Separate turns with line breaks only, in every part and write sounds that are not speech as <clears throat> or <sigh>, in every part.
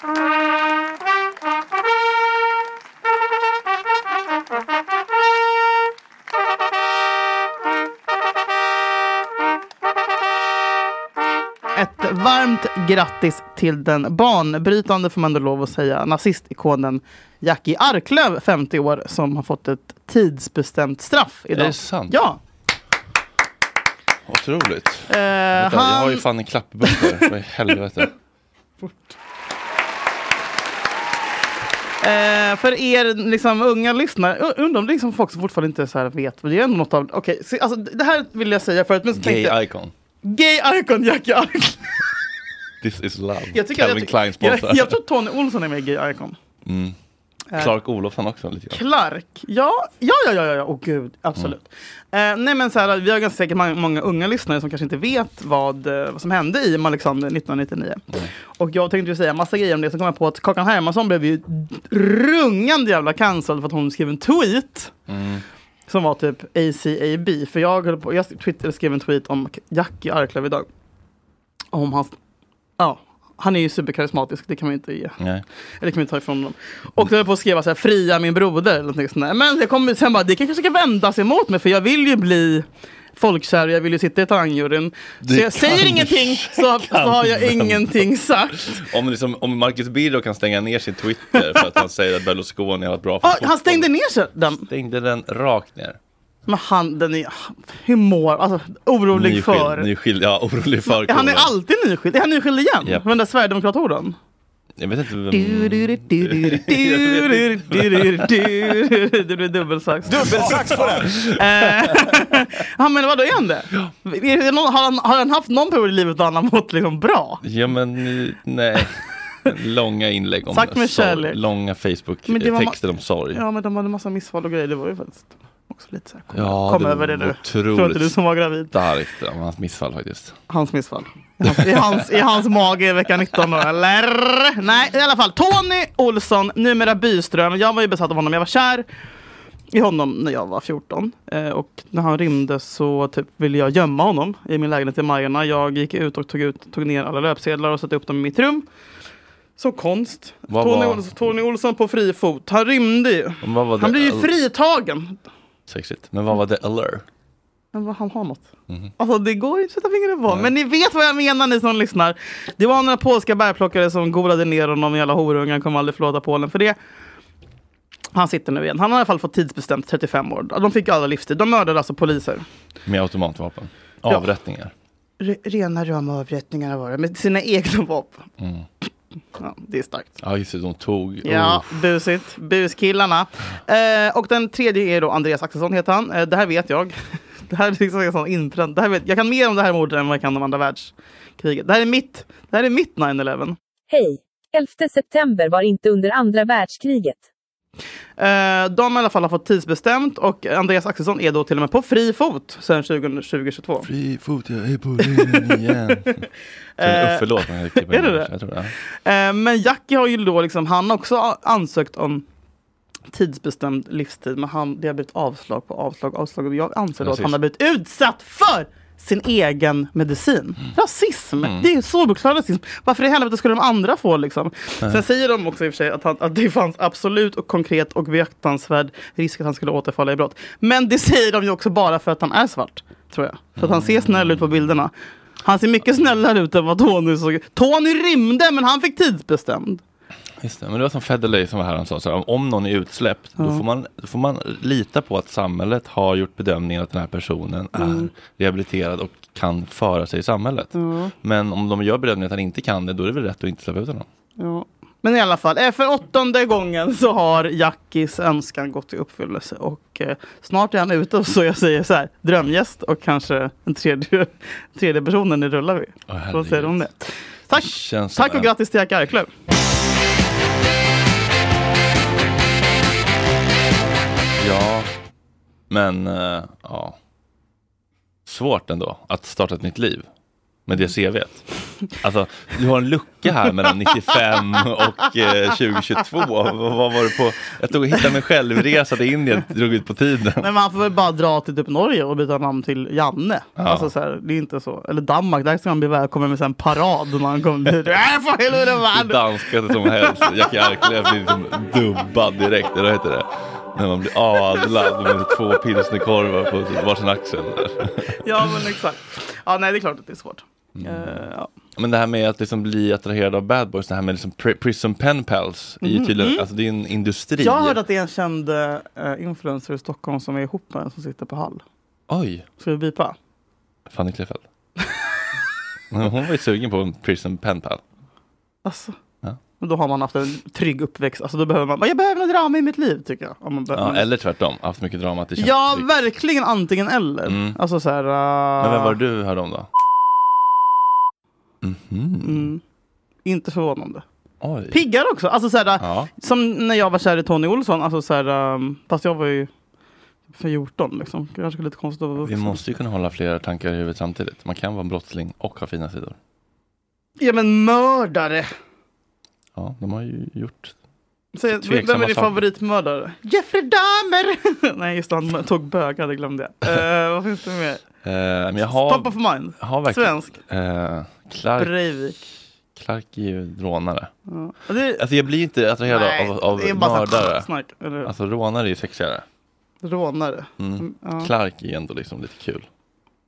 Ett varmt grattis till den banbrytande, får man ändå lov att säga, nazistikonen Jackie Arklöv, 50 år, som har fått ett tidsbestämt straff idag.
Är det sant?
Ja.
Otroligt.
Eh,
Vänta, Jag har ju
han,
fan en klappbok här. Vad i helvete. <laughs> <laughs>
eh, för er liksom, unga lyssnare, undrar om det är liksom folk som fortfarande inte så här vet. Det är ändå något av, okej, se, alltså, det här vill jag säga förut. Men så tänkte jag,
Gay icon.
gay icon Jackie Arklöv.
This is love.
Jag, tycker,
Calvin
jag,
Klein
jag,
sponsrar.
jag tror Tony Olsson är med i gay icon.
Mm. Clark Olofsson också lite grann.
Clark, ja, ja, ja, ja, ja, åh gud, absolut.
Mm.
Eh, nej men så här, vi har ganska säkert många, många unga lyssnare som kanske inte vet vad, eh, vad som hände i Alexander 1999.
Mm.
Och jag tänkte ju säga massa grejer om det, så kom jag på att Kakan Hermansson blev ju rungande jävla cancelled för att hon skrev en tweet.
Mm.
Som var typ ACAB, för jag, höll på, jag Twitter skrev en tweet om Jackie Arklöv idag. Om hans, ja, han är ju superkarismatisk, det kan man inte ge.
Nej.
Eller kan vi ta ifrån honom. Och då höll på att skriva så här, fria min broder. Eller någonting sånt där. Men jag kom sen bara, det kanske ska vändas emot mig för jag vill ju bli folkkär och jag vill ju sitta i talangjuryn. Så
Det
jag säger ingenting <laughs> så, så har jag
vändas.
ingenting sagt.
Om, liksom, om Marcus Birro kan stänga ner sin Twitter för att han säger att Berlusconi har varit bra för fotboll.
han stängde ner sig den.
stängde den rakt ner.
Men han, den är, hur mår, alltså orolig
nyskild,
för.
Nyskild, ja, orolig för.
Men, han är alltid nyskild, är han nyskild igen?
Yep.
Med den där sverigedemokratorden?
Jag vet inte vem...
Det blir dubbelsax.
Dubbelsax på den!
ja men vadå är han det? Har han, har han haft någon period i livet då han har mått liksom bra?
Ja men nej. Långa inlägg om
Tack,
sorg. Långa Facebook-texter om sorg.
Ja men de hade massa missfall och grejer. Det var ju faktiskt också lite så här, kom,
Ja,
kom
det
över det nu. Tror inte du som var gravid.
Starkt om hans missfall faktiskt.
Hans missfall. I hans, i hans, i hans mage i vecka 19 då, eller? Nej, i alla fall. Tony Olsson, numera Byström. Jag var ju besatt av honom. Jag var kär i honom när jag var 14. Eh, och när han rymde så typ ville jag gömma honom i min lägenhet i Majorna. Jag gick ut och tog, ut, tog ner alla löpsedlar och satte upp dem i mitt rum. Som konst.
Vad
Tony,
var-
Olsson, Tony Olsson på fri fot. Han rymde ju. Han blev ju fritagen.
Sexigt. Men vad var det allure?
Men vad, han har något.
Mhm.
Alltså det går inte att sätta fingret på. Men ni vet vad jag menar ni som lyssnar. Det var några polska bärplockare som golade ner honom, jävla horungar, kommer aldrig förlåta Polen för det. Han sitter nu igen. Han har i alla fall fått tidsbestämt 35 år. De fick alla livstid. De mördade alltså poliser.
Med automatvapen?
Ja.
Avrättningar?
Re rena rama avrättningar var det. Med sina egna vapen.
Mm.
Ja, det är starkt.
Ja just det, de tog.
Ja,
Uff.
busigt. Buskillarna. Eh, och den tredje är då Andreas Axelsson heter han. Eh, det här vet jag. <laughs> Det här är liksom en sån inpränt. Det här vet, jag kan mer om det här mordet än vad jag kan om andra världskriget. Det här är mitt, det här är mitt 9-11.
Hej! 11 september var inte under andra världskriget.
Eh, de i alla fall har fått tidsbestämt och Andreas Axelsson är då till och med på fri fot sedan 2022.
Fri fot, jag är på linjen igen. <laughs>
Eh,
Uffe låt man klipper
är det det?
Jag tror det.
Eh, men Jackie har ju då liksom, han har också ansökt om tidsbestämd livstid men han, det har blivit avslag på avslag avslag och jag anser då att han har blivit utsatt för sin egen medicin. Rasism, det är så bokstavlig rasism. Varför i helvete skulle de andra få liksom? Sen säger de också i och för sig att, han, att det fanns absolut och konkret och beaktansvärd risk att han skulle återfalla i brott. Men det säger de ju också bara för att han är svart, tror jag. För att han ser snäll ut på bilderna. Han ser mycket snällare ut än vad Tony såg. Tony rymde men han fick tidsbestämd.
Just det, men det var som Federley som var här, han sa så här, om någon är utsläppt, då, får man, då får man lita på att samhället har gjort bedömningen att den här personen är rehabiliterad och kan föra sig i samhället. Men om de gör bedömningen att han inte kan det, då är det väl rätt att inte släppa ut honom.
Ja. Men i alla fall, eh, för åttonde gången så har Jackis önskan gått i uppfyllelse. Och eh, snart är han ute så jag säger så här, drömgäst och kanske en tredje, <laughs> tredje personen i Rullar vi. Vad säger du om det? Tack, tack och grattis till Jack Arklöv.
Ja, men eh, ja. Svårt ändå att starta ett nytt liv med det CVt. Alltså, du har en lucka här mellan 95 och eh, 2022. Vad, vad var det på? Jag tog och hittade mig självresa till Indien, drog ut på tiden.
Men man får väl bara dra till typ Norge och byta namn till Janne.
Ja.
Alltså så här, det är inte så. Eller Danmark, där ska man bli välkommen med en parad när man kommer dit. <laughs> Äh, för helvete
som helst. Jackie Arklöv blir liksom dubbad direkt, eller vad heter det? När man blir adlad med två pilsnerkorvar på varsin axel.
Ja men exakt. Ja nej det är klart att det är svårt.
Mm.
Eh, ja.
Men det här med att liksom bli attraherad av bad boys, det här med liksom pri- prison pen pals, är ju tydligen, alltså det är en industri.
Jag har hört att det är en känd eh, influencer i Stockholm som är ihop med en som sitter på Hall.
Oj,
Ska vi bipa?
Fanny Kleffeld. <laughs> Hon var ju sugen på en prison pen pal.
Alltså. Men Då har man haft en trygg uppväxt. Alltså då behöver man, jag behöver något drama i mitt liv tycker jag. Om man
Ja, eller tvärtom, haft mycket drama att det känns
ja
tryggt.
verkligen antingen eller.
Mm.
Alltså så här. eh,
Men vem var det du hörde om då? Mhm.
Mm. Inte förvånande.
Oj.
Piggare också. Alltså så här,
Ja.
Som när jag var kär i Tony Olsson. Alltså så här, um, fast jag var ju 14 liksom. Kanske lite konstigt att vara
Vi
vuxen.
måste ju kunna hålla flera tankar i huvudet samtidigt. Man kan vara en brottsling och ha fina sidor.
Ja men mördare.
Ja, de har ju gjort
Säg, vem är din favoritmördare? Jeffrey Dahmer! <laughs> Nej just det, han tog bögar, det glömde jag. Uh, vad finns det mer?
Eh, men jag har,
Top of mind.
har verkligen...
Svensk.
Eh, Clark,
Breivik.
Clark är ju rånare.
Ja. Det,
Alltså jag blir inte attraherad
nej,
av, av
det är bara
mördare.
snack. Eller
Alltså rånare är ju sexigare.
rånare.
Mm.
Ja.
Clark är ändå liksom lite kul.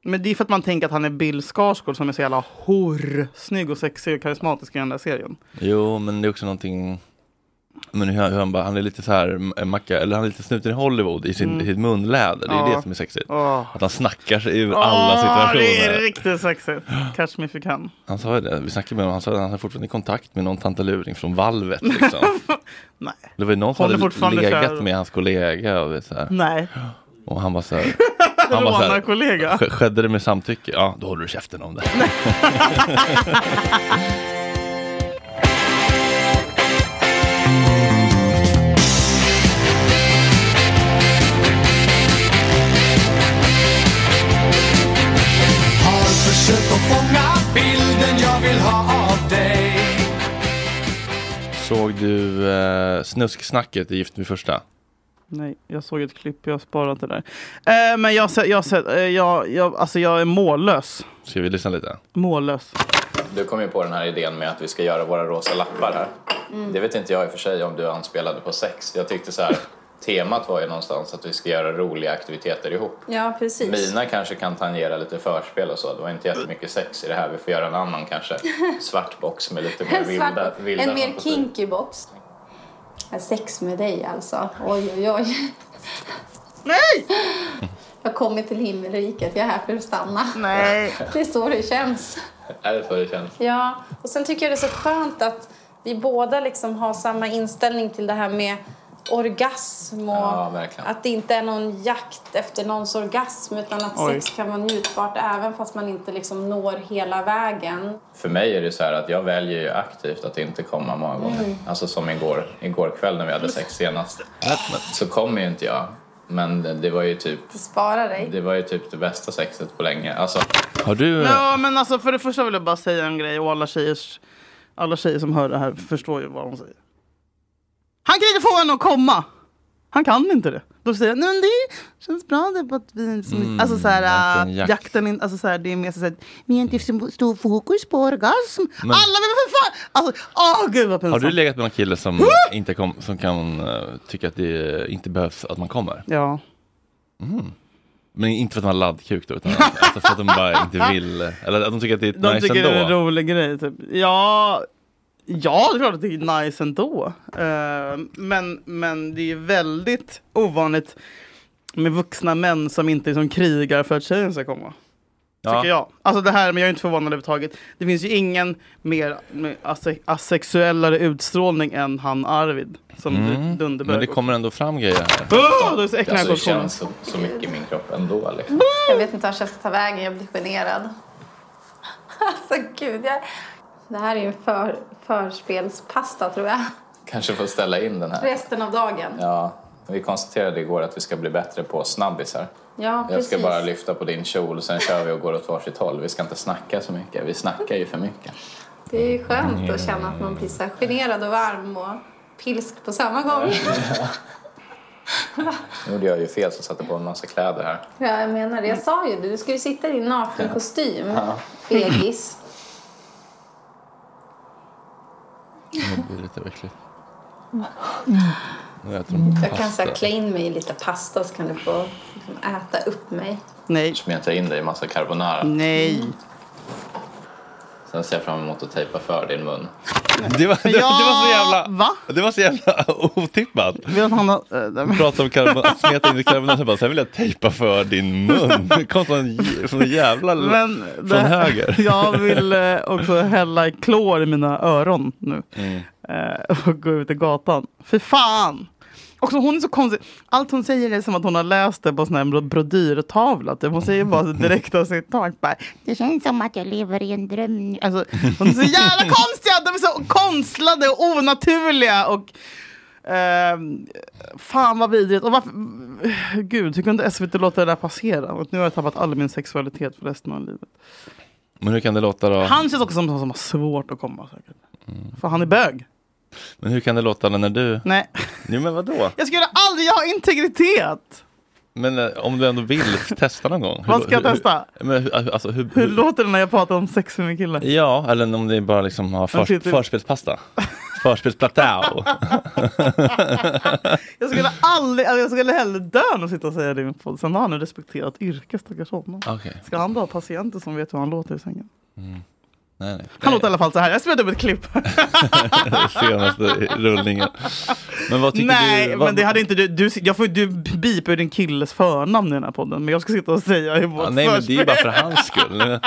Men det är för att man tänker att han är Bill Skarsgård som är så jävla hor, snygg och sexig och karismatisk i den där serien.
Jo, men det är också någonting men hur, hur han, bara, han är lite så här m- macka, eller han är lite snuten i Hollywood i sin, i sitt munläder. Det är
Mm. Ja.
det som är sexigt.
Åh.
Att han snackar sig ur alla
Åh, Det är
situationer.
riktigt sexigt. Catch me if you can.
Han sa ju det, vi snackade med honom, han sa att han är fortfarande i kontakt med någon tantaluring från valvet. Liksom. <laughs>
Nej.
Det var ju någon som hade legat med hans kollega och, så här.
Nej.
och han var så här. <laughs> Han var så här,
Rånarkollega.
"Sk- Skedde det med samtycke? Ja, då håller du käften om det. <laughs>
Har försökt att fånga bilden jag vill ha av dig
Såg du eh, snusksnacket i Gift vid första?
Nej, jag såg ett klipp, jag har sparat det där. Eh, men jag, jag, jag, eh, jag, jag, alltså jag är mållös.
Ska vi lyssna lite?
Mållös.
Du kom ju på den här idén med att vi ska göra våra rosa lappar här. Det vet inte jag i och för sig om du anspelade på sex. Jag tyckte så här, temat var ju någonstans att vi ska göra roliga aktiviteter ihop.
Ja, precis.
Mina kanske kan tangera lite förspel och så. Det var inte jättemycket sex i det här. Vi får göra en annan kanske. <laughs> Svart box med lite mer
En,
vilda, vilda
en mer kinky box. Sex med dig alltså. Oj, oj, oj.
Nej!
Jag har kommit till himmelriket. Jag är här för att stanna.
Nej.
Det är så det känns.
Är det så det känns?
Ja, och sen tycker jag det är så skönt att vi båda liksom har samma inställning till det här med orgasm och
Ja,
att det inte är någon jakt efter någons orgasm utan att
Oj.
sex kan vara njutbart även fast man inte liksom når hela vägen.
För mig är det så här att jag väljer ju aktivt att inte komma många gånger. Alltså som igår, igår kväll när vi hade sex senast. Så kom ju inte jag. Men det, det var ju typ
Det sparar dig.
det var ju typ det bästa sexet på länge. Alltså,
Har du...
Ja, men alltså för det första vill jag bara säga en grej och alla tjejers, alla tjejer som hör det här förstår ju vad hon säger. Han kan inte få henne att komma! Han kan inte det. Då säger jag, nej men det känns bra det på att vi liksom,
Mm,
alltså så här,
inte en
äh,
jakt.
jakten, in, alltså så här, det är mer så här, vi har inte så stor fokus på orgasm.
Men-
Alla men för fan! Alltså, åh gud vad
Har
pinsamt.
du legat med någon kille som, inte kom, som kan uh, tycka att det inte behövs att man kommer?
Ja.
Men inte för att de har laddkuk då, utan alltså för att de bara inte vill, eller att de tycker att det är
De
nice
tycker
ändå.
det är en rolig grej. Typ. Ja, Ja, det är klart att det är nice ändå. Eh, men, men det är väldigt ovanligt med vuxna män som inte liksom krigar för att tjejen ska komma.
Ja.
Tycker jag. Alltså det här, men jag är inte förvånad överhuvudtaget. Det finns ju ingen mer ase asexuellare utstrålning än han Arvid. Som
Mm.
Dunderberg.
Men det kommer ändå fram grejer här.
Oh, det är så äckliga
Alltså, det känns så, så mycket i min kropp ändå. Liksom.
Jag vet inte vart jag ska ta vägen, jag blir generad. <laughs> Alltså gud, jag... Det här är ju en för, förspelspasta tror jag.
Kanske får ställa in den här.
Resten av dagen.
Ja, vi konstaterade igår att vi ska bli bättre på snabbisar.
Ja,
Jag ska bara lyfta på din kjol, sen kör vi och går åt varsitt håll. Vi ska inte snacka så mycket. Vi snackar ju för mycket.
Det är ju skönt att känna att man blir så generad och varm och pilsk på samma gång. <laughs>
Nu gjorde jag ju fel så satte på en massa kläder här.
Ja, jag menar det. Jag sa ju det. Du ska ju sitta i din nakenkostym.
Ja.
Fegis.
Det blir lite äckligt. Äter de
Jag kan så klä in mig i lite pasta så kan du få liksom, äta upp mig.
Nej.
Smeta in dig i massa carbonara.
Nej.
Sen ser jag fram emot att tejpa för din mun.
Det var, det, det var så jävla...
Va?
Det var så jävla otippat.
Vill att han har, äh, nej, men-
Prata om karbon, att smeta in i carbonara, sen bara, sen vill jag tejpa för din mun. Det kom som en jävla
Men
från
det-
höger. <laughs>
Jag vill eh, också hälla klor i mina öron nu.
Mm.
Eh, och gå ut i gatan. För fan! Också, hon är så konstig. Allt hon säger är som att hon har läst det på sån här bro- brodyrtavla. Typ. Hon säger bara så direkta citat. Bara, det känns som att jag lever i en dröm. Alltså, hon är så jävla konstiga! De är så konstlade och onaturliga. Och, ehm, fan vad vidrigt. Och varför, gud, hur kunde SVT låta det där passera? Och nu har jag tappat all min sexualitet för resten av livet.
Men hur kan det låta då?
Han känns också som någon som har svårt att komma. Säkert. För han är bög.
Men hur kan det låta när du...
Nej.
Jo men vadå?
Jag skulle aldrig, jag har integritet.
Men eh, om du ändå vill testa någon gång?
Vad ska jag testa?
Hur, men, hur, alltså, hur,
Hur låter det när jag pratar om sex med min kille?
Ja, eller om det bara liksom har för,
Jag sitter-
förspelspasta. Förspelsplatå. <laughs>
Jag skulle aldrig, alltså jag skulle hellre dö än att sitta och säga det i min podd. Sen har han ett respekterat yrke, stackars honom.
Okej.
Ska han då ha patienter som vet hur han låter i sängen?
Nej, nej.
Han låter i alla fall så här. Jag spelar upp ett klipp. <laughs>
Senaste rullningen. Men vad tycker
Nej,
du?
men det hade inte du. du jag får ju du bipa ur din killes förnamn i den här podden. Men jag ska sitta och säga i vårt
Ja, nej men det är ju bara för hans skull. Men,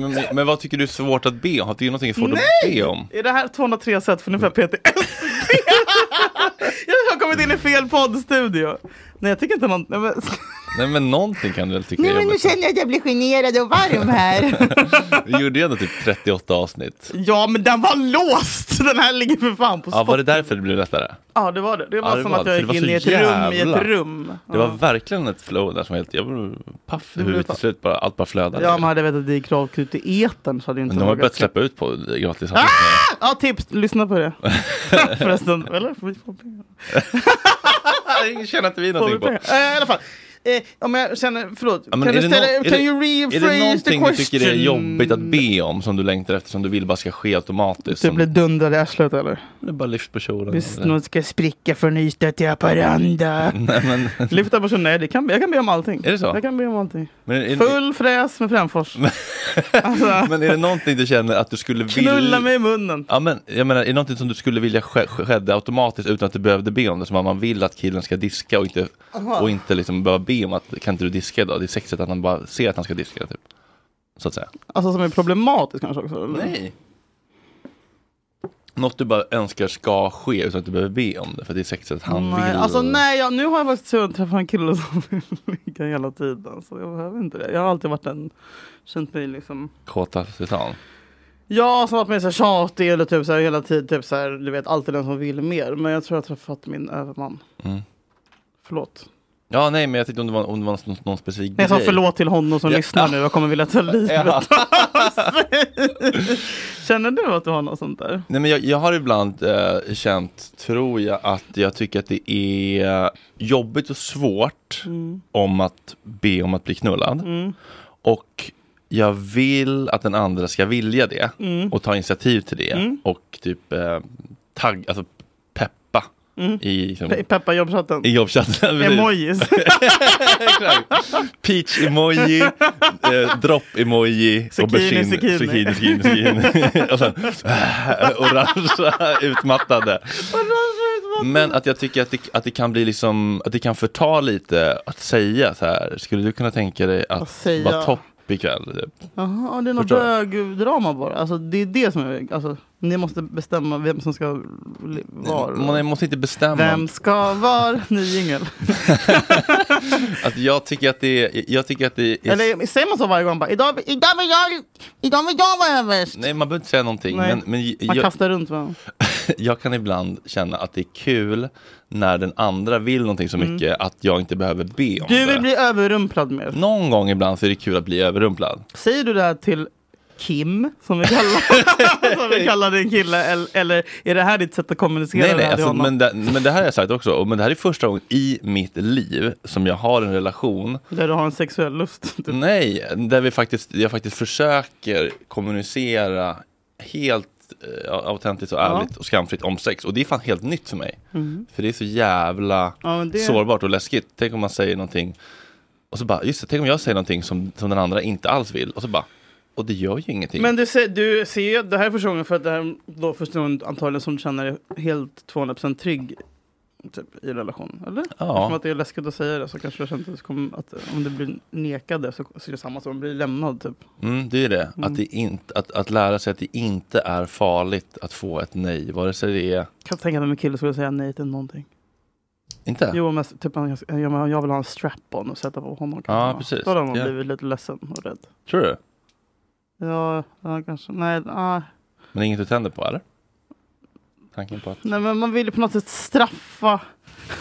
men, men vad tycker du är svårt att be om? Har du någonting svårt att be om?
Är det här 203 sätt för ungefär PTSD? <laughs> jag har kommit in i fel poddstudio. Nej, jag tycker inte någon... Nej, men...
Nej men någonting kan du väl tycka
Nej,
är
men nu
jobbigt?
känner jag att jag blir generad och varm <laughs> här.
Vi gjorde ju ändå typ 38 avsnitt.
ja, men den var låst! <laughs> Den här ligger för fan på
Ja,
spot.
var det därför det blev lättare?
Ja, det var det. Det var
Ja, det
som
var
att jag gick in
var
i ett
så
rum i
jävla-
ett rum.
Det var verkligen ett flow där som helt, jag var paff hur
blev
till slut bara, allt bara flödade.
Ja, man hade vetat att det gick rakt ut i etern så hade jag inte
men de har börjat
släppa-
ut på gratis.
Ah! Ja, tips! Lyssna på det. <laughs> Förresten, eller? Får vi få pengar?
Känner inte vi någonting på.
pengar? Eh, om jag känner, förlåt.
Ja,
kan
är
du
det
ställa,
är
can
det-
you
Är
rephrase
det
the
någonting du tycker är
question?
jobbigt att be om som du längtar efter som du vill bara ska ske automatiskt? Som,
blir dundrad i arslet eller?
det bara lyft på kjolen.
Visst, någon ska spricka för nystöt i Haparanda. <laughs>
Nej, men,
Lyfta på sig, nej det kan, jag kan be om allting.
Är det så?
Jag kan be om allting.
men, är,
Full fräs med Frändfors. <laughs> alltså, <laughs>
men är det någonting du känner att du skulle vilja...
knulla mig i munnen.
Ja, men, jag menar, är det någonting som du skulle vilja ske- skedde automatiskt utan att du behövde be om det? Som att man vill att killen ska diska och inte, och inte liksom behöva be om att kan inte du diska idag? Det är sexigt att han bara ser att han ska diska typ. Så att säga.
Alltså som är problematiskt kanske också. eller?
Nej. Något du bara önskar ska ske utan att du behöver be om det för det är sexigt att han
nej,
vill.
Alltså nej, jag, nu har jag faktiskt tur att träffa en kille som <laughs> vill ligga hela tiden. Så jag behöver inte det. Jag har alltid varit en, känt mig liksom
Kåta titan.
Ja, som varit mer så här tjatig eller typ så här hela tiden, typ så här, du vet alltid den som vill mer. Men jag tror jag har träffat min överman.
Mm.
Förlåt.
Ja nej men jag tänkte om det var, om det var någon, någon specifik
Nej, jag sa
grej.
förlåt till honom som
Ja.
lyssnar nu. Jag kommer vilja ta <laughs> livet
Ja.
av sig. Känner du att du har något sånt där?
Nej men jag, jag har ibland eh, känt, tror jag, att jag tycker att det är jobbigt och svårt om att be om att bli knullad.
Mm.
Och jag vill att den andra ska vilja det
Mm.
och ta initiativ till det
Mm.
och typ eh, tagg, alltså peppa i, liksom,
Pe- Peppa jobbchatten.
i jobbchatten.
Emojis. <laughs>
Peach-emoji, eh, dropp-emoji, aubergine,
zucchini.
zucchini, zucchini, zucchini. <laughs> och sen orangea, utmattade. Men att jag tycker att det, att det kan bli liksom, att det kan förta lite att säga så här. Skulle du kunna tänka dig att vara topp ikväll? Typ?
Jaha, det är något bögdrama bara. Alltså, det är det som är... Alltså, ni måste bestämma vem som ska vara.
Man måste inte bestämma.
Vem ska vara <laughs> ny jingel? <laughs>
Att jag tycker att det är, jag tycker att det är
Eller säger man så varje gång? Bara, idag, idag, vill jag, idag vill jag vara överst.
Nej, man behöver inte säga någonting.
Nej,
Men, men
man
jag,
kastar runt varandra. <laughs>
jag kan ibland känna att det är kul när den andra vill någonting så mycket att jag inte behöver be om
Mm. Du
det.
vill bli överrumplad mer.
Någon gång ibland så är det kul att bli överrumplad.
Säger du det här till Kim, som vi kallar, <laughs> som vi kallar din kille, eller, eller är det här ditt sätt att kommunicera
Nej, nej, alltså, men, det, men det här har jag sagt också. Men det här är första gången i mitt liv som jag har en relation.
Där du har en sexuell lust? Typ.
Nej, där vi faktiskt, jag faktiskt försöker kommunicera helt eh, autentiskt och
Ja.
ärligt och skamfritt om sex. Och det är fan helt nytt för mig.
Mm.
För det är så jävla
Ja, det-
sårbart och läskigt. Tänk om man säger någonting och så bara, just det, tänk om jag säger någonting som, som den andra inte alls vill. Och så bara, och det gör ju ingenting.
Men du ser, du ser ju, det här är första gången för att det här är då första gången antagligen som du känner dig helt 200% trygg typ, i relationen, eller?
Ja.
Eftersom att det är läskigt att säga det så kanske du känner att, du kommer, att om du blir nekade så, så är det samma som att bli lämnad typ.
Mm, det är det.
Mm.
Att, det inte, att, att lära sig att det inte är farligt att få ett nej. Vare sig det är...
Kan tänka mig en kille skulle säga nej till någonting.
Inte?
Jo, men typ jag, jag vill ha en strap-on och sätta på honom.
Ja,
kanske.
precis.
Då hade han
Ja.
blivit lite ledsen och rädd.
Tror du?
Ja, ja kanske. Nej, ah.
Men det är inget du tänder på eller? Tanken på att...
Nej, men man vill ju på något sätt straffa. <laughs>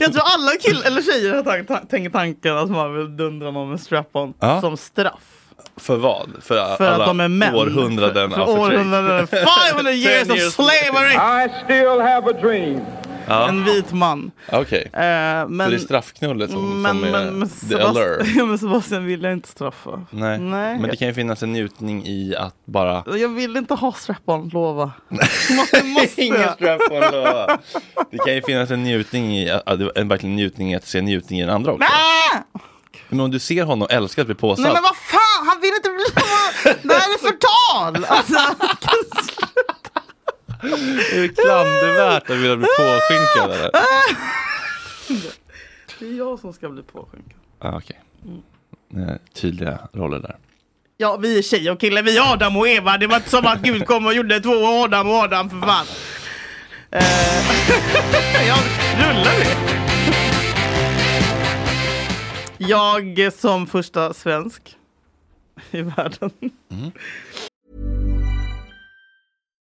jag tror alla killar eller tjejer har tank, ta- tänker tanken att man vill dundra någon med strap-on
Ja.
som straff.
För vad? För,
För
alla
att de är män.
århundraden
För, för
av förtryck?
århundraden. 500 <laughs> years of slavery!
I still have a dream.
Ja. <laughs>
En vit man.
Okej.
Eh, men,
Så det är straffknullet som,
men,
som är
men, men,
the allure? <laughs>
Men Sebastian vill jag inte straffa.
Nej.
Nej.
Men det kan ju finnas en njutning i att bara...
Jag vill inte ha strap-on, lova. <laughs>
Ingen strap-on lova. Det kan ju finnas en njutning i, en verkligen njutning i att se njutning i den andra också.
Ah!
Men om du ser honom älska att bli påsatt.
Nej men vad fan, han vill inte bli... Det här är förtal! Alltså,
Är det klandervärt att vilja bli påskinkad eller?
det är jag som ska bli påskinkad.
Ah, Okej. Eh, Tydliga roller där.
Ja, vi är tjej och kille, vi är Adam och Eva. Det var inte som att Gud kom och gjorde två Adam och Adam för fan. Eh, <laughs> jag rullar vi. Jag som första svensk i världen.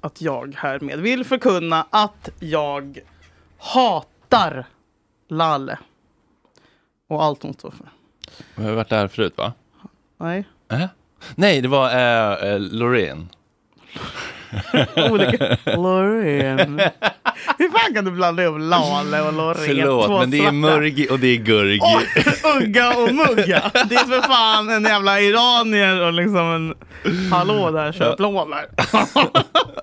att jag härmed vill förkunna att jag hatar Lalle. Och allt hon står för.
Vi har varit där förut va?
Nej.
Äh? Nej, det var äh, äh, Loreen. <laughs>
Loreen. Hur fan kan du blanda ihop Lale och Loreen?
Förlåt,
Två
men det är. Murgi och det är Gurgi.
Ugga och Mugga. Det är för fan en jävla iranier och liksom en hallå där, köp lådor. <laughs>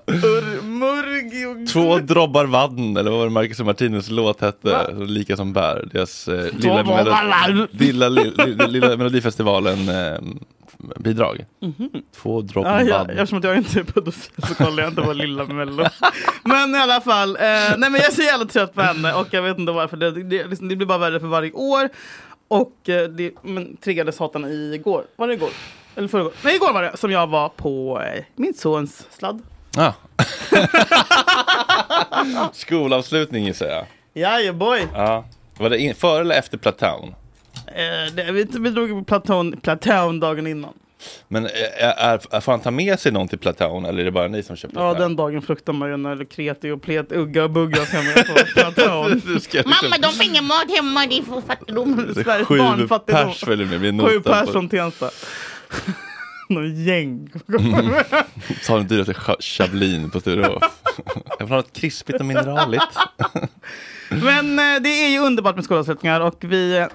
Ur- Murgi och
Två drobbar vatten, eller vad var det Marcus och Martinus låt hette? Lika som bär. Deras eh, lilla,
drobbar
melo- lilla, lilla, lilla, lilla Melodifestivalen eh, bidrag. Två droppar
Ja, ja, eftersom att jag inte är pedofil så kollar jag inte på Lilla Mello. Men i alla fall, eh, nej men jag är så jävla trött på henne och jag vet inte varför. Det, det, liksom, det blir bara värre för varje år. Och eh, det men, triggade satan igår. Var det igår? Eller förrgår? Nej, igår var det som jag var på eh, min sons sladd.
Ah. <laughs> Skolavslutning gissar jag.
Ja, boy.
Ja. Var det in, före eller efter Platown?
Eh, det, vi, vi drog på Platon, Platon dagen innan.
Men eh, är, är, får han ta med sig någon till Platown eller är det bara ni som köper
Ja, den dagen fruktar man ju när kreti och plet, ugga och bugga ska med på <laughs> Platon.
Liksom-
Mamma, de får ingen mat hemma, det är för fattigdom.
Är Sju
barnfattigdom.
pers följer med. Det blir
Sju pers från Tensta. <laughs> Någon gäng.
Ta den dyraste cha- Chablis på Sturehof. <laughs> Jag vill ha något krispigt och mineraligt.
Men eh, det är ju underbart med skolavslutningar och vi, eh,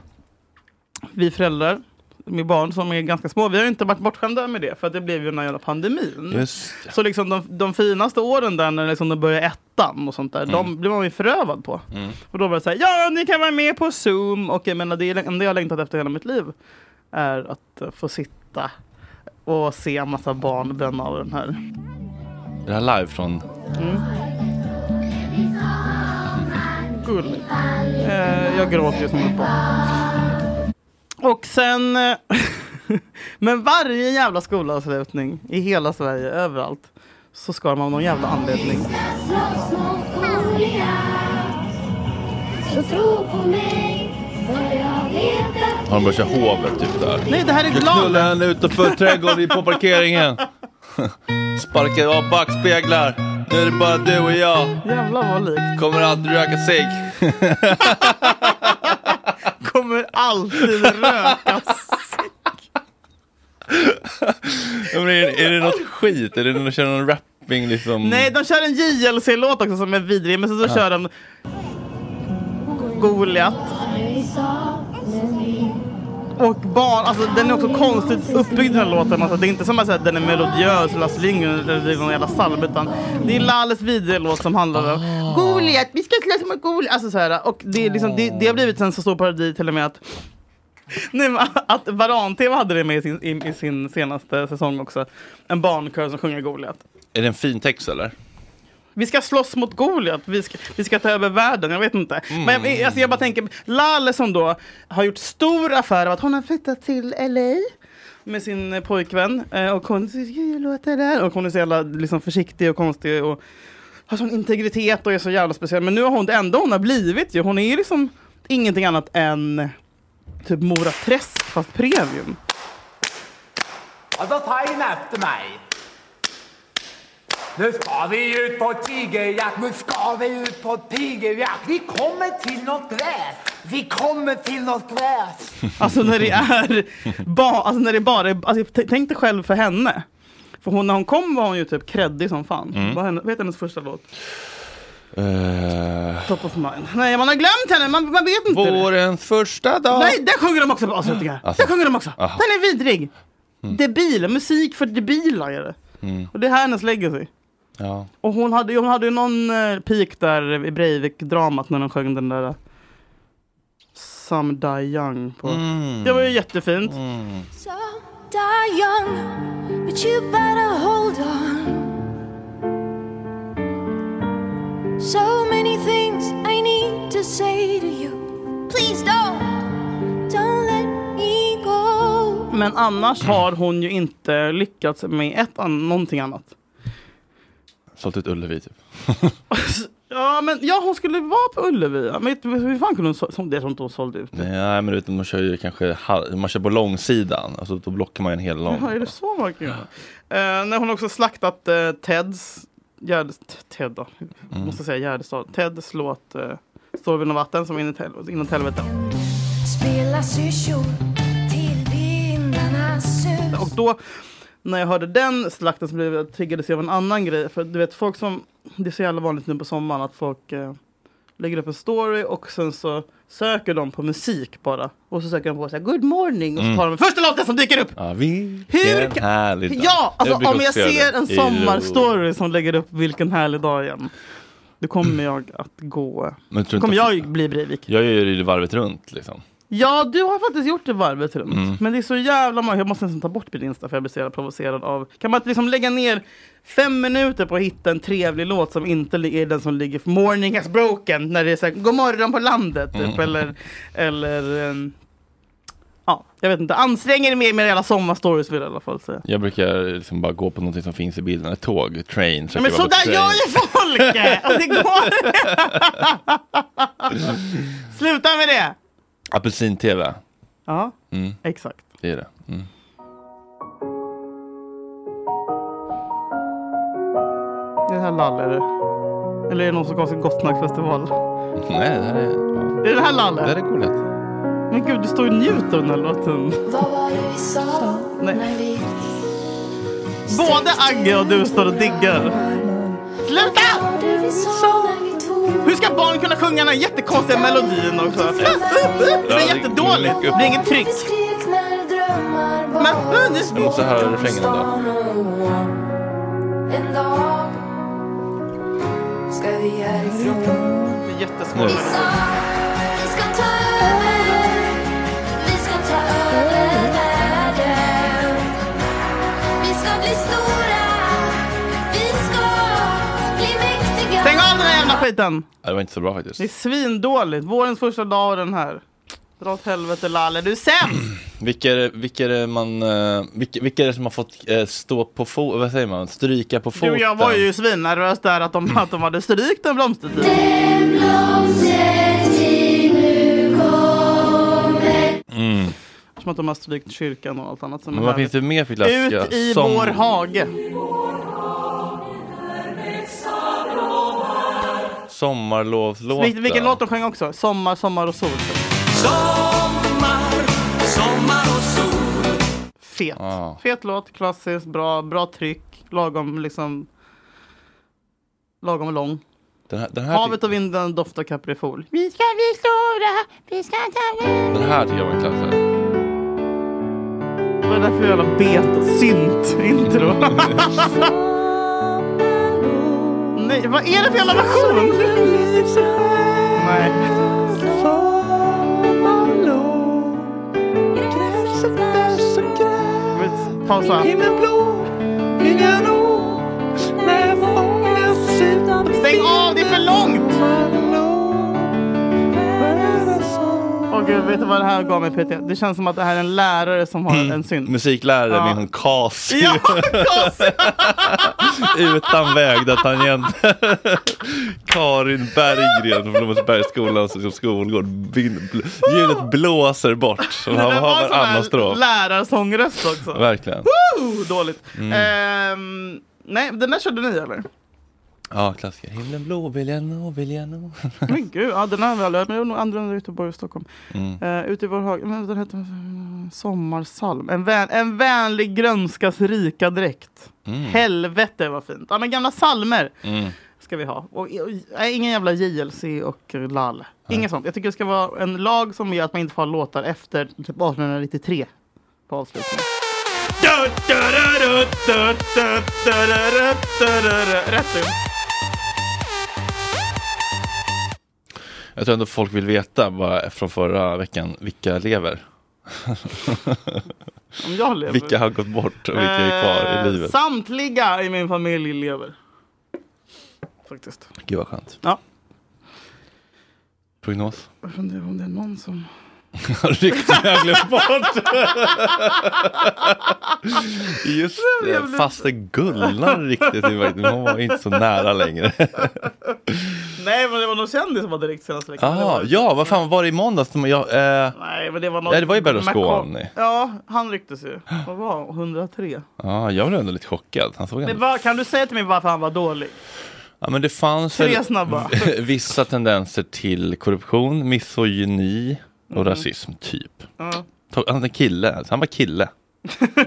vi föräldrar med barn som är ganska små, vi har inte varit bortskämda med det för det blev ju den här jävla pandemin.
Just
Så liksom de, de finaste åren där när liksom de börjar ettan och sånt där, de blir man ju förövad på.
Mm.
Och då var det så här, ja ni kan vara med på zoom och jag menar det enda jag längtat efter hela mitt liv. Är att eh, få sitta och se en massa barn bränna av den här.
Det här live från...
Gulligt. Eh, jag gråter ju som ett barn. Och sen... eh, <laughs> Men varje jävla skolavslutning i hela Sverige, överallt, så ska de av någon jävla anledning.
Så tro på mig, för jag vet att
Har de börjat köra hovet typ där?
Nej, det här är
Jag
glad.
knullar henne utanför trädgården på parkeringen. <laughs> Sparkar av backspeglar. Nu är det bara du och jag.
Jävlar vad likt.
Kommer alltid röka cigg. <laughs>
Kommer alltid röka
men är, är det något skit? Är det någon, kör någon rapping liksom?
Nej, de kör en JLC-låt också som är vidrig, men så, så
Ja.
kör de Goliat. Och barn, alltså den är också konstigt uppbyggd den här låten. Alltså, det är inte som att säga att den är melodiös, Lasse Lindgren eller det är någon jävla psalm. Utan det är Lalles vidriga låt som handlar om Goliat, vi ska slåss mot Goliat. Alltså så här, och det, liksom, det, det har blivit en så stor parodi till och med att Nej, men att Varan-TV hade det med i sin, i, i sin senaste säsong också. En barnkör som sjunger Goliat.
Är det en fin text eller?
Vi ska slåss mot Goliat, vi ska, vi ska ta över världen, jag vet inte. Men jag, alltså jag bara tänker, Lalle som då har gjort stor affär av att hon har flyttat till LA med sin eh, pojkvän. Eh, och hon låter där. Och hon är så jävla liksom, försiktig och konstig och har sån integritet och är så jävla speciell. Men nu har hon det enda hon har blivit ju. Hon är liksom ingenting annat än typ Mora Träsk fast premium.
Ja, då tar in efter mig. Nu ska vi ut på tigerjakt, nu ska vi ut på tigerjakt. Vi kommer till något gräs, vi kommer till något gräs. <laughs>
Alltså när det är, ba, alltså när det bara är, alltså tänk dig själv för henne. För hon, när hon kom var hon ju typ kreddig som fan.
Mm.
Vad, henne, hennes första låt?
Uh,
Top of mind. Nej, man har glömt henne, man, man vet inte.
vårens första dag.
Nej, den sjunger de också på avslutningar.
Alltså.
Den sjunger de också.
Aha.
Den är vidrig. Debil, musik för debilar är det.
Mm.
Och det är hennes legacy.
Ja.
Och hon hade, ju- hon hade ju någon uh, peak där i Breivik-dramat när de sjöng den där uh, Some Die Young. På.
Mm.
Det var ju jättefint.
Some die young, but you better hold on. So many things I need to say to you. Please don't, don't let me go.
Men annars har hon ju inte lyckats med ett an- någonting annat.
Sålt ut Ullevi typ. <laughs>
Ja, men ja, hon skulle vara på Ullevi. ja. Men hur fan kunde hon så, som det inte hon sålde ut?
Nej men du vet, man kör ju kanske hal- man kör på långsidan. Alltså då blockar man ju en hel lång.
Jaha, är det så man kan göra? Eh, när hon också slaktat uh, Teds, Gärdes, Ted då,
Mm.
måste säga Gärdestad. Teds låt uh, Står vid något vatten som inåt helvete. Inåt helvete.
Spela syrsor till vindarnas sus.
Och då när jag hörde den slakten så blev jag triggades jag av en annan grej. För du vet folk som det är så jävla vanligt nu på sommaren att folk eh, lägger upp en story och sen så söker de på musik bara. Och så söker de på så här, good morning och så
Mm.
tar de första låten som dyker upp.
Ja,
Hur kan-
härlig dag.
Ja, alltså
brukar
om jag ser en sommarstory som lägger upp vilken härlig dag igen. Då kommer jag att gå.
Men
Då kommer jag bli Breivik.
Jag gör ju det varvet runt liksom.
Ja, du har faktiskt gjort det varvet runt.
Mm.
Men det är så jävla många. Jag måste nästan ta bort min Insta för jag blir så jävla provocerad av. Kan man inte liksom lägga ner fem minuter på att hitta en trevlig låt som inte är den som ligger för Morning has broken. När det är så här, God morgon på landet. Typ,
Mm.
Eller, eller ehm, ja, jag vet inte. Ansträng er mer med era sommarstories vill jag i alla fall säga.
Jag brukar liksom bara gå på något som finns i bilden. Ett tåg, train.
Ja, men så där gör ju folk! Och det går. <laughs> Sluta med det!
Apelsin-tv.
Ja,
Mm,
exakt.
det är det. Mm.
Är det här Lalle eller? Eller är det någon som kommer till Gotlandsfestival? <laughs>
Nej, det här är...
Är det det här Lalle?
Det här är Goliat.
Men gud, du står och njuter av den här låten.
Vad var det vi sa
Nej.
när vi
Både Agge och du står och diggar. Sluta! Hur ska barn kunna sjunga den här jättekonstiga melodin också? Det är jättedåligt. Det blir inget tryck. Men,
Jag måste höra refrängen ändå.
En dag ska vi härifrån
Det är jättesvårt.
Nu.
Skiten!
Ja, Det var inte så bra faktiskt.
Det är svindåligt. Vårens första dag och den här. Dra åt helvete Lalle, du är sämst! <clears throat>
Vilka är det, vilka är det man... eh, vilka, vilka är det som har fått eh, stå på foten? Vad säger man? Stryka på foten?
Du, jag var ju svinnervös där att de, att de hade strykt en blomstertid.
Blomstertid nu kommer
Mm.
Som att de har strykt kyrkan och allt annat som
Men
är
vad
härligt.
finns det mer för klassiska?
Ut i
Som-
vår hage.
Sommarlovslåten.
Vilken, vilken låt de sjöng också? Sommar, sommar och sol.
Sommar, sommar och sol
Fet.
Ah.
Fet låt, klassisk, bra, bra tryck, lagom liksom Lagom lång.
Den här, den här,
Havet och vinden doftar kaprifol. Vi ska bli stora, vi ska ta
den här tycker jag var en klassare.
Vad är det där för jävla bet synt intro? <laughs> <laughs> Nej, vad är det för jävla version? Nej. Pausa. Stäng av, det är för långt! Åh gud, vet du vad det här gav mig PT? Det känns som att det här är en lärare som har en synt.
Musiklärare
Ja.
med en kas.
Ja, kas! <laughs>
Utan vägda tangenter. <laughs> Karin Berggren från Blommensbergsskolan som skolgård. Vind- bl- Ljudet blåser bort.
Där
har
sån
varannan strof.
lärarsångröst också.
Verkligen.
Woo! Dåligt.
Mm.
Ehm, nej, den där körde ni eller?
Ja, klassiker. Himlen blå vill jag nå, vill jag nå.
Men gud, ja, den har jag var nog andra än Göteborg och Stockholm.
Mm.
Uh, ute i vår hage. Den heter uh, Sommarsalm. En, vän, en vänlig grönskas rika dräkt.
Mm.
Helvete vad fint. Ja, men gamla salmer
Mm.
ska vi ha. Och, och, ingen jävla JLC och LAL. Inget sånt. Jag tycker det ska vara en lag som gör att man inte får låtar efter typ 1893 på avslutningen. Rätt
Jag tror ändå folk vill veta bara från förra veckan vilka lever. <laughs>
Om jag lever.
Vilka har gått bort och vilka är kvar
Eh,
i livet.
Samtliga i min familj lever. Faktiskt.
Gud vad skönt.
Ja.
Prognos?
Jag funderar om det är någon som...
Har jag glömt bort. Just det, faste Gullan riktigt. verkligheten. Hon var inte så nära längre. <laughs>
Nej men det var någon kändis som var direkt senaste veckan.
Ah,
var-
ja, vad fan var det i måndags? Jag, eh,
Nej men det var något...
Ja, det var ju Berlusconi.
Ja, han rycktes ju. Vad var han? 103?
ja, jag blev ändå lite chockad. Han såg
Men
ändå...
vad, kan du säga till mig varför han var dålig?
Ja, men det fanns
Tre snabba. <laughs>
vissa tendenser till korruption, misogyni och
Mhm.
rasism, typ. To- Han är kille, han var kille.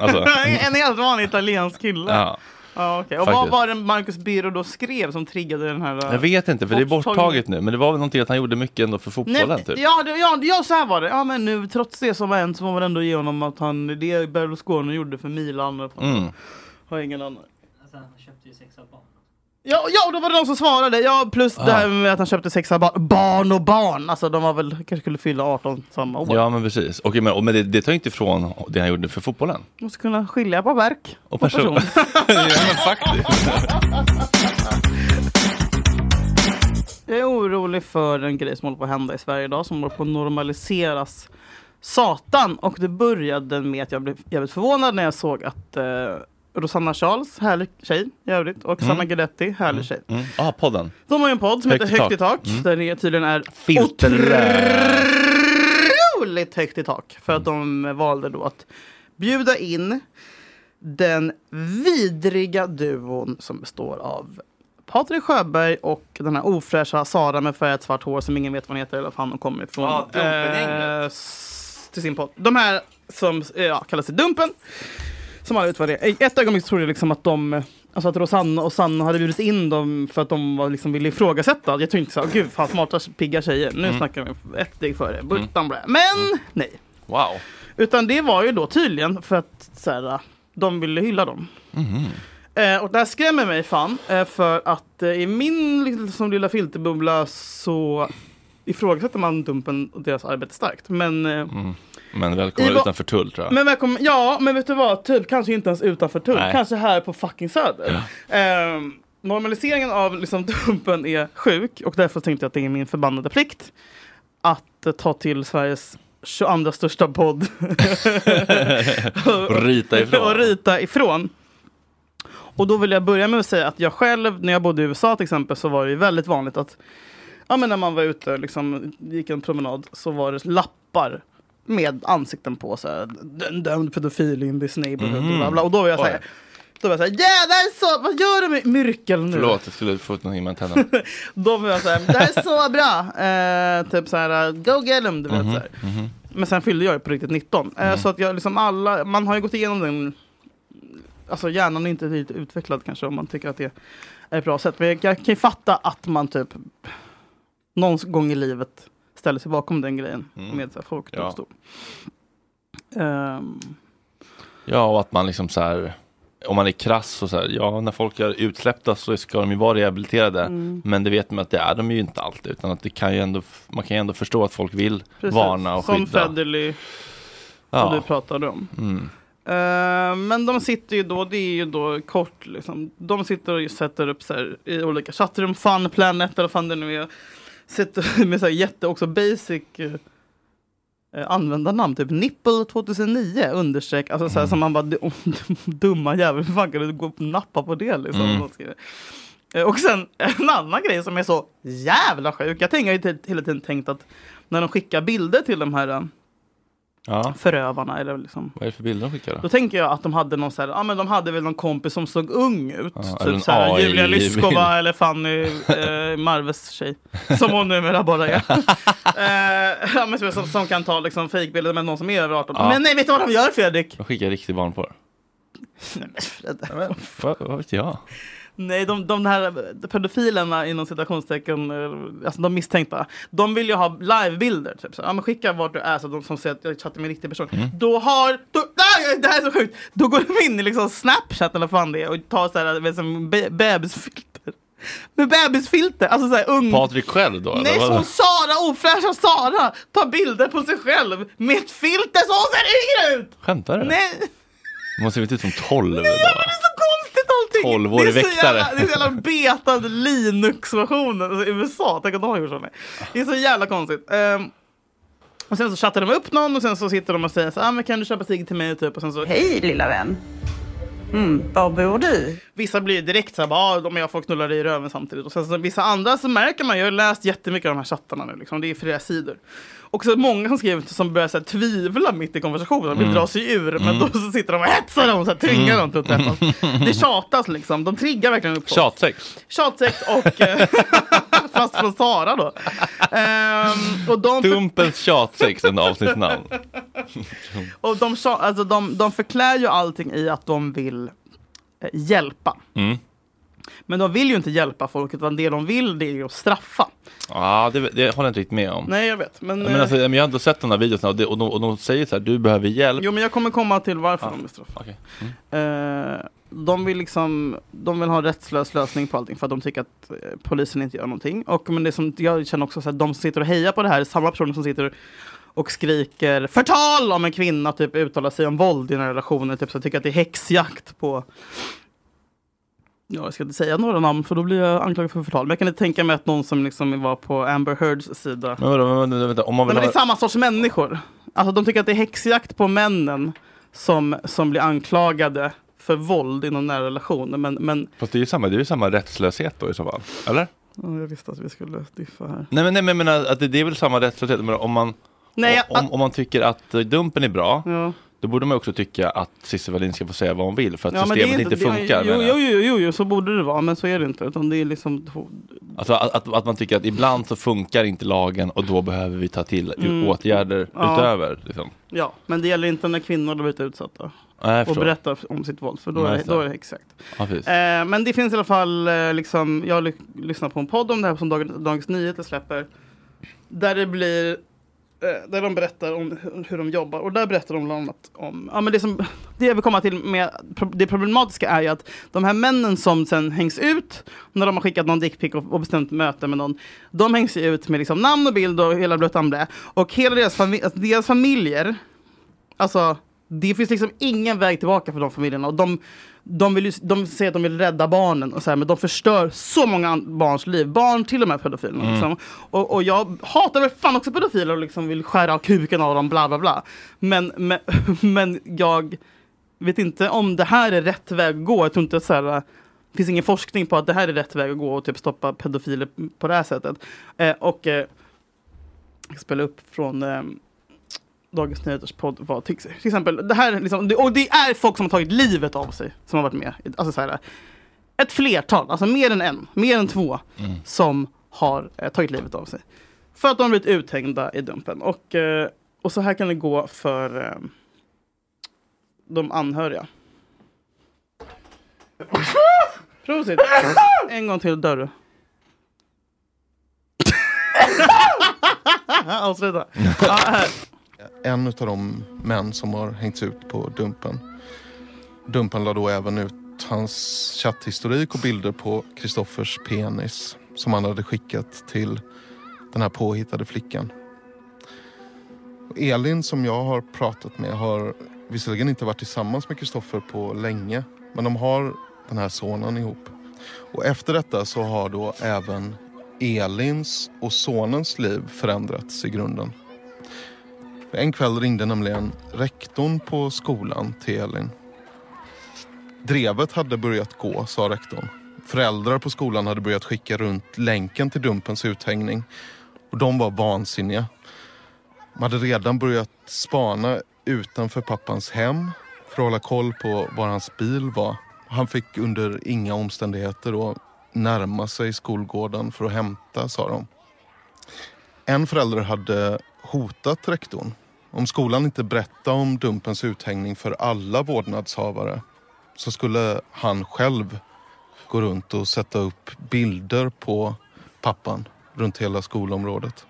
Alltså, <laughs>
en helt vanlig italiensk kille.
ja.
Ja, okej. Och vad
Faktiskt.
var det Marcus Birro då skrev som triggade den här?
Jag vet inte, för det är borttaget nu. Men det var väl någonting att han gjorde mycket ändå för fotbollen
Nej,
typ.
ja, det, ja, ja, så här var det. Ja, men nu trots det som var hänt så får man ändå ge honom att han, det Berlusconi gjorde för Milan.
Mm.
Har ingen annan.
Alltså, han köpte ju sex av barn.
Ja, ja, då var det någon som svarade. Ja, plus det här med att han köpte sex barn. Barn och barn! Alltså de var väl, kanske skulle fylla 18 samma år.
Ja men precis. Okej, men, och, men det, det tar inte ifrån det han gjorde för fotbollen.
Måste kunna skilja på verk
Och person. <laughs> ja men faktiskt.
Jag är orolig för en grej som håller på att hända i Sverige idag som håller på att normaliseras satan. Och det började med att jag blev jävligt förvånad när jag såg att eh, Rosanna Charles, härlig tjej i övrigt, och
Mm.
Sanna Guidetti, härlig tjej.
Mm. Ah, podden.
De har ju en podd som heter Högt i
tak. Mm.
Där det tydligen är otroligt högt i tak. För att de valde då att bjuda in den vidriga duon som består av Patrik Sjöberg och den här ofräscha Sara med färgat svart hår som ingen vet vad hon heter eller var fan hon kommer ifrån.
Ja.
Eh, till sin podd. De här som eh, ja, kallar sig Dumpen. Som har utvärderat. I ett ögonblick trodde jag liksom att de Alltså att Rosanna och Sanna hade bjudit in dem för att de var, liksom ville ifrågasätta. Jag tänkte så här, gud fan smarta pigga tjejer. Nu
Mm.
snackar vi ett steg före. Blä. Men nej.
Wow.
Utan det var ju då tydligen för att så här, de ville hylla dem.
Mhm.
Eh, och det här skrämmer mig fan. Eh, för att eh, i min liksom, lilla filterbubbla så ifrågasätter man Dumpen och deras arbete starkt. Men, eh,
Mm. Men välkomna
I va-
utanför tull tror jag.
men välkommen, ja, men vet du vad? Typ kanske inte ens utanför tull.
Nej.
Kanske här på fucking Söder. Eh, normaliseringen av liksom, Dumpen är sjuk och därför tänkte jag att det är min förbannade plikt att eh, ta till Sveriges 22 största podd.
Och <laughs> rita ifrån.
och rita ifrån. Och då vill jag börja med att säga att jag själv, när jag bodde i USA till exempel, så var det ju väldigt vanligt att ja, men när man var ute, liksom, gick en promenad, så var det lappar med ansikten på. Så här, "Den dömd pedofil in this neighborhood.
Mhm.
Och, bla bla. och då var jag så här, då var jag så här, yeah, det här är så, vad gör du med myrkel nu?
Förlåt, jag skulle få ut någonting med tänderna. <laughs>
Då var jag så här, det här är så bra. Eh, typ så här, go get them, du vet.
Mhm,
Så här.
mhm.
Men sen fyllde jag ju på riktigt 19. Eh,
Mm.
Så att jag liksom alla, man har ju gått igenom den. Alltså hjärnan är inte riktigt utvecklad kanske om man tycker att det är ett bra sätt. Men jag, jag kan ju fatta att man typ någon gång i livet ställer sig bakom den grejen
Mm.
med så här, folkdomstol.
Ja.
Ehm,
Ja, och att man liksom så här, om man är krass och så här, ja, när folk är utsläppta så ska de ju vara rehabiliterade.
Mm.
Men det vet man att det är de ju inte alltid, utan att det kan ju ändå, man kan ju ändå förstå att folk vill
precis.
varna och
Som
skydda.
Federley som
Ja.
du pratade om.
Mm.
Eh, men de sitter ju då, det är ju då kort liksom. De sitter och sätter upp så här, i olika chattrum, Fun Planet eller vad fan det nu är. Sitter <laughs> med så här jätte också basic eh, användarnamn, typ Nipple 2009 understreck. Alltså så här, som man bara, "Du- dumma jävel, hur fan kan du gå och nappa på det liksom?
Mm.
Eh, Och sen en annan grej som är så jävla sjuk. Jag tänker, ju hela tiden tänkt att när de skickar bilder till de här eh,
Ja.
förövarna eller liksom
Vad är det för bilder de skickar
då tänker jag att de hade någon så här, ja men de hade väl någon kompis som såg ung ut.
Ja,
typ så här, Julia. Lyskova eller Fanny eh, Marves tjej. Som hon numera bara är. <laughs> eh, ja, men som, som kan ta liksom fejkbilder med någon som är över 18.
Ja.
Men nej, vet du vad de gör Fredrik?
De skickar riktig barnporr.
Nej, men Fredrik.
Vad, vad vet jag?
Nej, de, de här pedofilerna inom citationstecken, eh, alltså de misstänkta, de vill ju ha livebilder. Typ. Så, ja, men skicka vart du är så att de som säger att jag chattar med en riktig person.
Mm.
Då har, då, nej, det här är så sjukt! Då går de in i liksom Snapchat eller vad fan det är och tar så här, vet, som be- bebisfilter. Med bebisfilter, alltså så här ung...
Patrik själv då?
Nej,
eller
hon Sara, ofräscha Sara, tar bilder på sig själv med ett filter så hon ser yngre ut!
Skämtar du?
Nej!
De måste se ut som 12 då.
Det är så konstigt allting!
12-årig
det är så
väktare.
jävla, det är så jävla betad Linux-versionen alltså, USA. Tänk att de har gjort så. med. Det är så jävla konstigt. Ehm, och sen så chattar de upp någon och sen så sitter de och säger så ah, men kan du köpa cigg till mig typ och sen så Hej lilla vän! Mm, var bor du? Vissa blir direkt så här, bara, ah, de jag får knulla dig i röven samtidigt. Och sen så vissa andra så märker man, jag har läst jättemycket av de här chattarna nu, liksom, det är flera sidor. Och så många som skriver som börjar så här, tvivla mitt i konversationen, de vill
Mm.
dra sig ur. Men
Mm.
då så sitter de och hetsar dem, så här, tvingar
Mm.
dem till att träffas. <laughs> Det tjatas liksom, de triggar verkligen upp folk.
Tjatsex.
Tjatsex och, eh, <laughs> fast från Sara då. Ehm, och de
Dumpens tjatsex, en avsnittsnamn. <laughs>
och de, alltså de, de förklär ju allting i att de vill hjälpa.
Mm.
Men de vill ju inte hjälpa folk utan det de vill det är ju att straffa.
Ja, det, det håller jag inte riktigt med om.
Nej jag vet. Men,
men
eh,
alltså, men jag har ändå sett de här videorna och, det, och, de, och de säger så här, du behöver hjälp.
Jo men jag kommer komma till varför
Ja,
de vill straffa.
okej. Mm.
Eh, de vill liksom, de vill ha en rättslös lösning på allting för att de tycker att eh, polisen inte gör någonting. Och men det som jag känner också så att de som sitter och hejar på det här är samma personer som sitter och skriker förtal om en kvinna typ uttalar sig om våld i en relation. Typ så tycker att det är häxjakt på Ja, jag ska inte säga några namn för då blir jag anklagad för förtal. Men jag kan inte tänka mig att någon som liksom var på Amber Heards sida.
Men men, men, vänta, om man
Nej,
vill
men det är samma sorts människor. Alltså de tycker att det är häxjakt på männen som, som blir anklagade för våld i någon nära relation. Men, men
Fast det är ju samma, det är ju samma rättslöshet då i så fall. Eller?
Ja, jag visste att vi skulle diffa här.
Nej men, nej, men jag att det, det är väl samma rättslöshet. Men om man,
Nej,
om, om man tycker att dumpen är bra,
Ja.
då borde man också tycka att Cissi Wallin ska få säga vad hon vill för att
Ja, är
systemet inte,
är-
funkar.
Jo,
menar
jo,
jag.
jo, jo, jo, så borde det vara, men så är det inte. Utan det är liksom
Alltså att, att, att man tycker att ibland så funkar inte lagen och då behöver vi ta till
Mm.
åtgärder
Ja.
utöver. Liksom.
Ja, men det gäller inte när kvinnor har blivit utsatta.
Jag
och berättar om sitt våld, för då, är, då är det exakt.
Ja.
Eh, men det finns i alla fall, eh, liksom, jag har ly- lyssnat på en podd om det här som Dag- Dagens Nyheter släpper. Där det blir, Eh, där de berättar om hur- de jobbar. Och där berättar de bland annat om, ja men det som, det jag vill komma till med, det problematiska är ju att de här männen som sen hängs ut, när de har skickat någon dickpic och, och bestämt möte med någon, de hängs ju ut med liksom namn och bild och hela blötan blä. Och hela deras, fami- alltså deras familjer, Alltså, det finns liksom ingen väg tillbaka för de familjerna. Och de, de, vill ju, de säger att de vill rädda barnen, och så här, men de förstör så många barns liv. Barn till och med pedofilerna.
Mm.
Liksom. Och, och jag hatar väl fan också pedofiler och liksom vill skära av kuken av dem, bla bla bla. Men, men, <laughs> men jag vet inte om det här är rätt väg att gå. Jag tror inte så här, det finns ingen forskning på att det här är rätt väg att gå och typ stoppa pedofiler på det här sättet. Eh, och eh, jag ska spela upp från eh, Dagens Nyheters podd vad tycks. Till exempel, det här är liksom, och det är folk som har tagit livet av sig som har varit med. Alltså så här, ett flertal, alltså mer än en, mer än två, som har eh, tagit livet av sig. För att de har blivit uthängda i Dumpen. Och, eh, och så här kan det gå för eh, de anhöriga. Prosit! En gång till dörr. <laughs> Avsluta. <laughs> Ja, här
en av de män som har hängts ut på Dumpen. Dumpen la då även ut hans chatthistorik och bilder på Kristoffers penis som han hade skickat till den här påhittade flickan. Och Elin som jag har pratat med har visserligen inte varit tillsammans med Kristoffer på länge men de har den här sonen ihop. Och efter detta så har då även Elins och sonens liv förändrats i grunden. En kväll ringde nämligen rektorn på skolan till Elin. Drevet hade börjat gå, sa rektorn. Föräldrar på skolan hade börjat skicka runt länken till Dumpens uthängning. Och de var vansinniga. De hade redan börjat spana utanför pappans hem för att hålla koll på var hans bil var. Han fick under inga omständigheter då närma sig skolgården för att hämta, sa de. En förälder hade hotat rektorn. Om skolan inte berättade om Dumpens uthängning för alla vårdnadshavare så skulle han själv gå runt och sätta upp bilder på pappan runt hela skolområdet.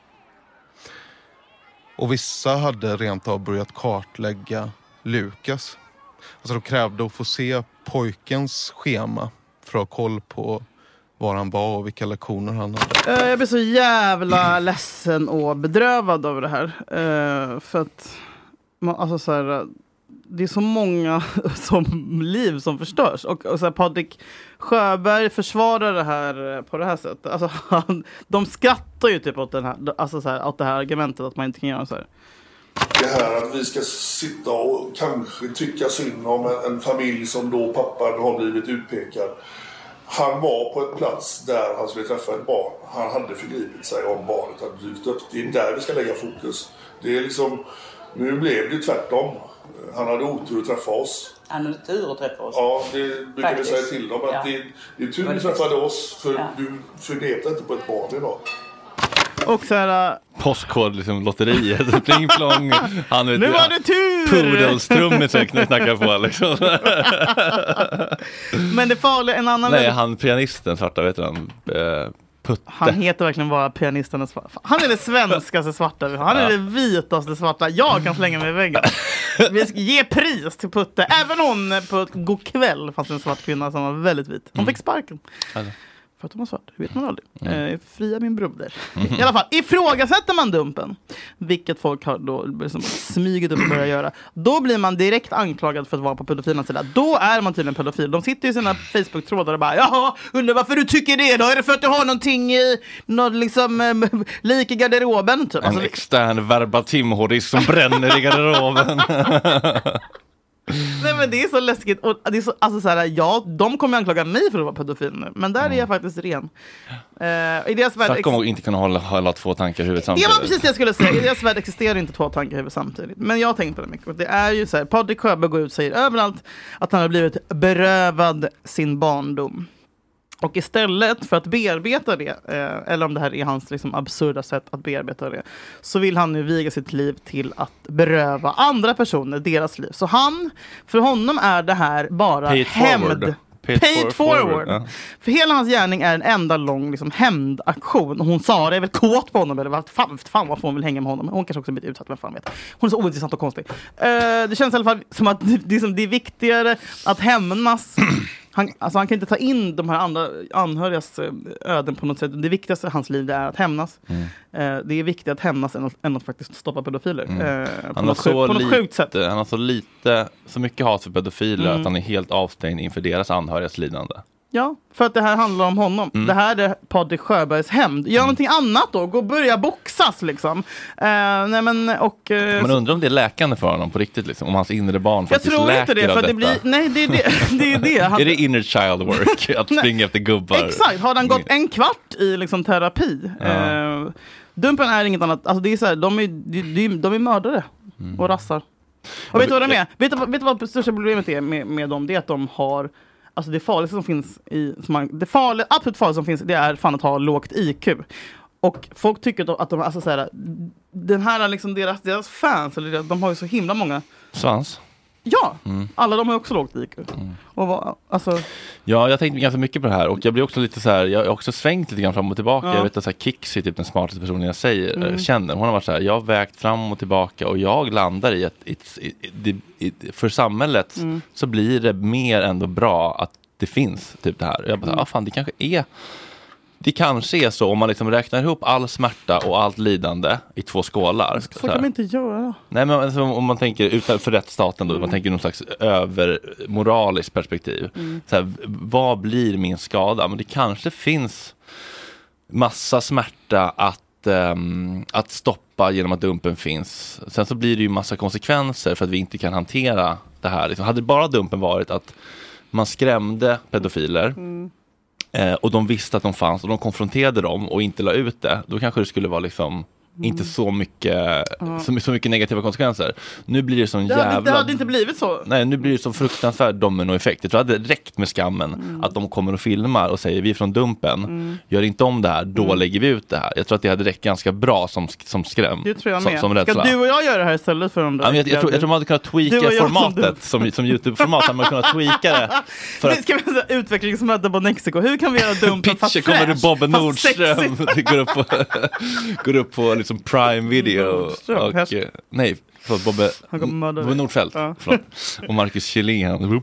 Och vissa hade rent av börjat kartlägga Lukas. Alltså de krävde att få se pojkens schema för att ha koll på var han var och vilka lektioner han hade.
Eh, Jag blir så jävla ledsen och bedrövad över det här. Eh, för att man, alltså så här, det är så många <laughs> som liv som förstörs. Och, och så här, Patrik Sjöberg försvarar det här eh, på det här sättet. Alltså, <laughs> han, de skrattar ju typ åt, den här, alltså så här, åt det här argumentet att man inte kan göra så här.
Det här att vi ska sitta och kanske tycka synd om en, en familj som då pappan har blivit utpekad. Han var på en plats där han skulle träffa ett barn. Han hade förgripit sig om barnet hade dykt upp. Det är där vi ska lägga fokus. Det är liksom, nu blev det tvärtom. Han hade otur att träffa oss.
Han hade tur att träffa oss.
Ja, det brukar vi
Faktiskt.
säga till dem. Att
Ja.
det, det är tur
Var
du träffade oss för
Ja.
du dig inte på ett barn idag.
Och så här,
Postkod, liksom lotteriet, <laughs> pling plong. Han vet
Nu var det tur!
Pudelstrummisen knackar på liksom. <laughs>
men det farliga, en annan
Nej, han pianisten, svarta, vet du han? Eh, Putte.
Han heter verkligen bara pianisten svarta. Han är det svenskaste svarta vi har. Han är
Ja.
det vitaste svarta. Jag kan slänga mig i väggen. Vi ska ge pris till Putte. Även hon på God kväll fanns en svart kvinna som var väldigt vit. Hon fick sparken.
Alltså.
För att hon var svart, det vet man aldrig.
Mm.
Eh, fria min broder.
Mhm.
I alla fall, ifrågasätter man dumpen, vilket folk har då liksom smugit upp och börjat göra, då blir man direkt anklagad för att vara på pedofilernas sida. Då är man tydligen pedofil. De sitter i sina Facebook-trådar och bara Jaha, undrar varför du tycker det då? Är det för att du har någonting i, något liksom eh, lik i garderoben? Typ.
En
Alltså,
extern verbatimhordisk som bränner i garderoben. <laughs>
Nej men det är så läskigt. Och det är så, alltså så här, ja, de kommer anklaga mig för att vara pedofil nu, men där är jag faktiskt ren. I deras värld
Snacka om att inte kunna hålla, hålla två tankar i huvudet
Det
samtidigt.
var precis det jag skulle säga. I deras värld existerar inte två tankar i huvudet samtidigt. Men jag har tänkt på det mycket. Det är ju så här, Patrik Sjöberg går ut och säger överallt att han har blivit berövad sin barndom. Och istället för att bearbeta det, eh, eller om det här är hans liksom, absurda sätt att bearbeta det, så vill han nu viga sitt liv till att beröva andra personer deras liv. Så han, för honom är det här bara
forward.
hämnd.
It
Pay it
forward,
forward.
ja.
För hela hans gärning är en enda lång liksom, hämndaktion. Hon sa är väl kåt på honom eller vad fan, fan varför hon vill hänga med honom. Hon kanske också blivit utsatt, vem fan vet. Hon är så ointressant och konstig. Eh, det känns i alla fall som att det, det, som, det är viktigare att hämnas. Han, alltså han kan inte ta in de här andra anhörigas eh, öden på något sätt. Det viktigaste i hans liv är att hämnas.
Mm.
Eh, det är viktigt att hämnas än att, än att faktiskt stoppa pedofiler.
Mm.
Eh, på,
Han
något
så
sjukt, på något sjukt sätt.
lite, han har så lite, så mycket hat för pedofiler
Mm.
att han är helt avstängd inför deras anhörigas lidande.
Ja, för att det här handlar om honom.
Mm.
Det här är Patrik Sjöbergs hämnd. Gör någonting annat då, gå och börja boxas liksom. Eh, nej men och... eh,
Man undrar om det är läkande för honom på riktigt, liksom, om hans inre barn
jag
faktiskt
tror
läker
inte det,
av
för att
detta.
det blir... Nej, det är det. <laughs> det, är det. Han,
Är det inner child work? <laughs> Att springa efter gubbar?
Exakt, har han gått en kvart i liksom terapi?
Ja.
Eh, Dumpen är inget annat, alltså det är så här, de, är, de, de, de är mördare
Mm.
och rassar. Och vet du vad de är? Vet du, vad- vet du vad det största problemet är med, med dem? Det är att de har Alltså det farligaste som finns i, som man, det farliga, absolut farligaste som finns det är fan att ha lågt IQ. Och folk tycker att de, alltså så här, den här liksom deras, deras fans, eller deras, de har ju så himla många
Svans?
Ja,
Mm.
alla de har också lågt IQ. Och vad, alltså,
Ja, jag har tänkt ganska mycket på det här och jag blir också lite så här, jag har också svängt lite grann fram och tillbaka.
Ja.
Jag vet att så här, typ den smartaste personen jag säger,
Mm.
äh, känner. Hon har varit så här, jag har vägt fram och tillbaka och jag landar i att it, it, it, för samhället
Mm.
så blir det mer ändå bra att det finns typ det här. Och jag bara,
Mm.
mm. ah, fan det kanske är det kanske är så om man liksom räknar ihop all smärta och allt lidande i två skålar.
så
så
kan man inte göra.
Nej men alltså, om man tänker utanför rättsstaten då,
Mm.
man tänker någon slags övermoraliskt perspektiv.
Mm.
Så här, vad blir min skada? Men det kanske finns massa smärta att, ehm, att stoppa genom att dumpen finns. Sen så blir det ju massa konsekvenser för att vi inte kan hantera det här. Liksom, hade bara dumpen varit att man skrämde pedofiler
Mm
eh, och de visste att de fanns och de konfronterade dem och inte la ut det, då kanske det skulle vara liksom inte så mycket,
Ja.
så, så mycket negativa konsekvenser. Nu blir det sån
Det hade,
jävla...
det hade inte blivit så.
Nej, nu blir det så fruktansvärd dominoeffekt. Jag tror det hade räckt med skammen att de kommer och filmar och säger vi är från Dumpen,
Mm.
gör inte om det här, då
Mm.
lägger vi ut det här. Jag tror att det hade räckt ganska bra som, som skräm.
Det tror jag
som,
med.
som
Ska
rädsla.
du och jag göra det här istället för de där?
Ja, men jag, jag, tror, jag tror man hade kunnat tweaka
jag som
formatet som, som, Youtube-format. hade man kunnat tweaka det. <laughs> För att
ska vi säga utvecklingsmöte på Mexiko. Hur kan vi göra dumpen <laughs> fast
Pitcher kommer du
fräsch,
Bobbe
fast
Nordström. <laughs> går upp på, går upp på liksom Prime Video. Och, eh, nej, förlåt, Bobbe, Bobbe. Nordfeldt.
Ja.
Och Marcus Kjellén. <laughs> <laughs>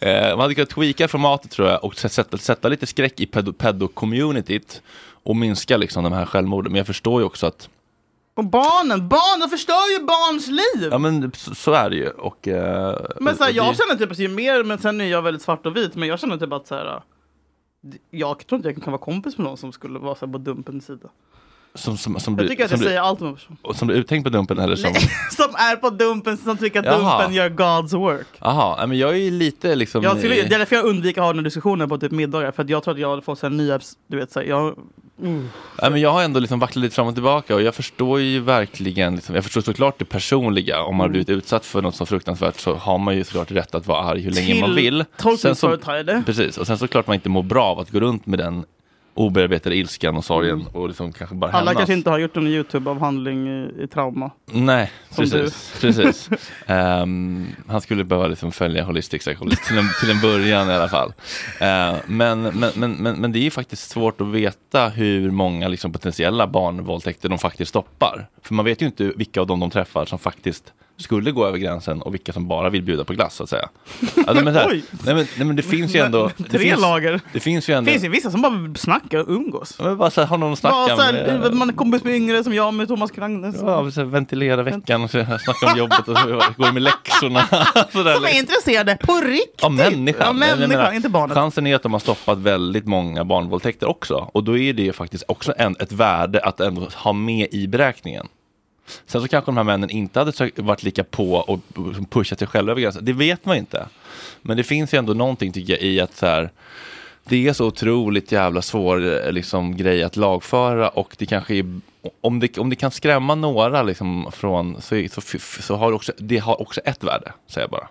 Eh, Man hade kunnat tweaka formatet tror jag och sätta, sätta lite skräck i pedo- pedo-communityt och minska liksom de här självmorden. Men jag förstår ju också att
Och barnen, barnen förstör ju barns liv!
ja, men så, så är det ju. Och, eh,
Men så här,
och
jag
det-
känner typ, alltså, ju mer, men sen är jag väldigt svart och vit, men jag känner typ att så här, jag tror inte jag kan vara kompis med någon som skulle vara så här, på dumpens sida
som, som, som
Jag
blir,
tycker att
som
jag
blir,
säger allt om en
och som blir uttänkt på Dumpen eller som... <laughs>
Som är på dumpen, som tycker att
Jaha.
dumpen gör God's work.
Jaha, men jag är ju lite liksom...
Jag skulle, det är därför jag undviker att ha den här diskussionen på typ middagar, för att jag tror att jag får så här nya, du vet, så här, jag... Mm.
Nej, men jag har ändå liksom vacklat lite fram och tillbaka och jag förstår ju verkligen, liksom, jag förstår såklart det personliga. Om man har
Mm.
blivit utsatt för något så fruktansvärt så har man ju såklart rätt att vara arg hur länge
Till
man vill.
tolkningsföreträde.
Precis, och sen såklart man inte mår bra av att gå runt med den obearbetade ilskan och sorgen och liksom kanske bara
Alla
hämnas.
kanske inte har gjort en Youtube-avhandling i, i trauma.
Nej, precis. precis. Ehm, han skulle behöva liksom följa holistic psychology till en, till en början i alla fall. Eh, men, men, men, men, men det är ju faktiskt svårt att veta hur många liksom potentiella barnvåldtäkter de faktiskt stoppar. För man vet ju inte vilka av dem de träffar som faktiskt skulle gå över gränsen och vilka som bara vill bjuda på glass så att säga. Alltså, men, så här, <laughs> nej, men, nej, men det finns ju ändå... Det
Tre
finns,
lager.
Det finns ju ändå...
Det finns ju vissa som bara snackar och umgås.
Men bara så här, har någon att snacka
här,
med?
Man är kompis med yngre som jag med Thomas Kragnes.
Ja, så här, ventilera veckan och så här, snacka om jobbet och så går med läxorna. <laughs>
Som är intresserade på riktigt.
Ja, människan.
Ja,
jag
människan,
menar,
inte barnet.
Chansen är att de har stoppat väldigt många barnvåldtäkter också. Och då är det ju faktiskt också en, ett värde att ändå ha med i beräkningen. Sen så kanske de här männen inte hade varit lika på och pushat sig själva över gränsen. Det vet man inte. Men det finns ju ändå någonting tycker jag i att så här, det är så otroligt jävla svår eh, liksom, grej att lagföra och det kanske är om det, om det kan skrämma några liksom, från, så, så, så har det också, det har också ett värde, säger jag bara.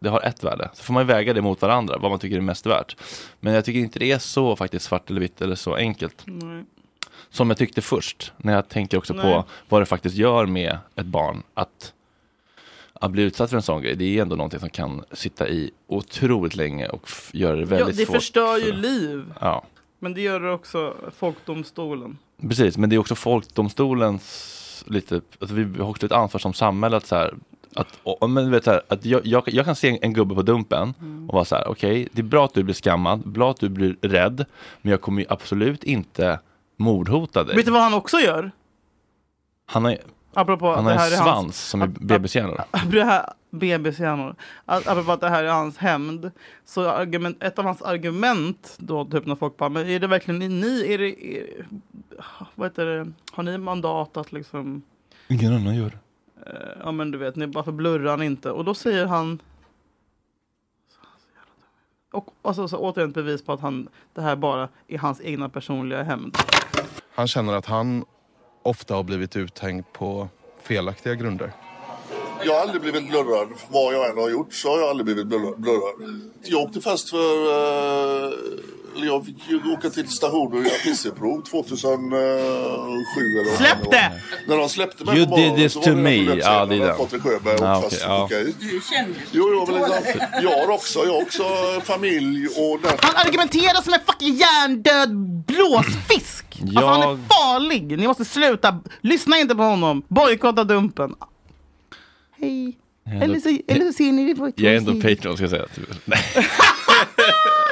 Det har ett värde. Så får man väga det mot varandra, vad man tycker är mest värt. Men jag tycker inte det är så faktiskt svart eller vitt eller så enkelt.
Nej.
Som jag tyckte först, när jag tänker också
Nej.
på vad det faktiskt gör med ett barn att, att bli utsatt för en sån grej. Det är ändå någonting som kan sitta i otroligt länge och göra det
Ja,
väldigt
det
svårt.
förstör ju
för-
liv.
Ja.
Men det gör det också folkdomstolen.
Precis, men det är också folkdomstolens lite, alltså vi har också ett ansvar som samhälle att så här, att, och, men vet så här, att jag, jag, jag kan se en, en gubbe på Dumpen
Mm.
och vara så här, okej, det är bra att du blir skammad, bra att du blir rädd, men jag kommer ju absolut inte mordhota dig.
Vet du vad han också gör?
Han har,
Apropå
han
det
har
här
en svans
hans-
som är. <laughs>
Det BB-hjärnor. Att- Apropå att det här är hans hämnd. Så argument, ett av hans argument då, typ när folk bara, men är det verkligen ni, är det, är, vad heter det, har ni mandat att liksom,
Ingen annan gör
eh, ja men du vet, ni bara förblurrar han inte. Och då säger han, och alltså, så återigen ett bevis på att han, det här bara är hans egna personliga hämnd.
Han känner att han ofta har blivit uthängd på felaktiga grunder.
Jag har aldrig blivit blurrad. Vad jag än har gjort så har jag aldrig blivit blurrad. Jag åkte fast för... eh, Eller jag fick ju åka till stationen och göra pisseprov 2007 eller vad
Släpp det!
När de släppte mig
You
på morgonen
did this
så
to
var det
me. Ja, det är.
Patrik Sjöberg åkte fast.
ja.
Okej. Jo, jo, men liksom, jag har också, jag har också familj och...
Han argumenterar som en fucking hjärndöd blåsfisk! Alltså han är
Jag-
farlig! Ni måste sluta, lyssna inte på honom! Bojkotta Dumpen! Hej! Eller så, eller så ser ni det på
Jag är ändå Patreon ska jag säga. Nej. <laughs>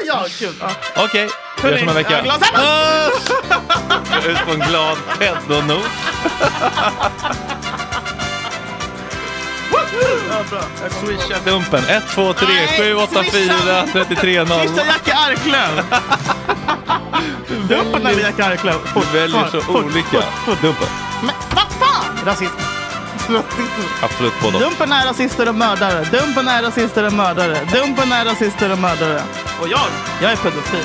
Ja, kul! Ja.
Okej, vi hörs om en vecka. Ut på en glad pedonot. <laughs>
Ja, bra. Jag
Swisha Dumpen 1, 2, 3,
Nej,
7, 8, 4, 33, 0.
Sista Jacke Arklöv! Dumpen är Jacke Arklöv.
Du väljer så
fort,
olika.
fort, fort.
Dumpen.
Men vad fan! Rasism.
Absolut både och.
Dumpen är rasister och mördare. Dumpen är rasister och mördare. Dumpen är rasister och mördare. Och jag, jag är pedofil.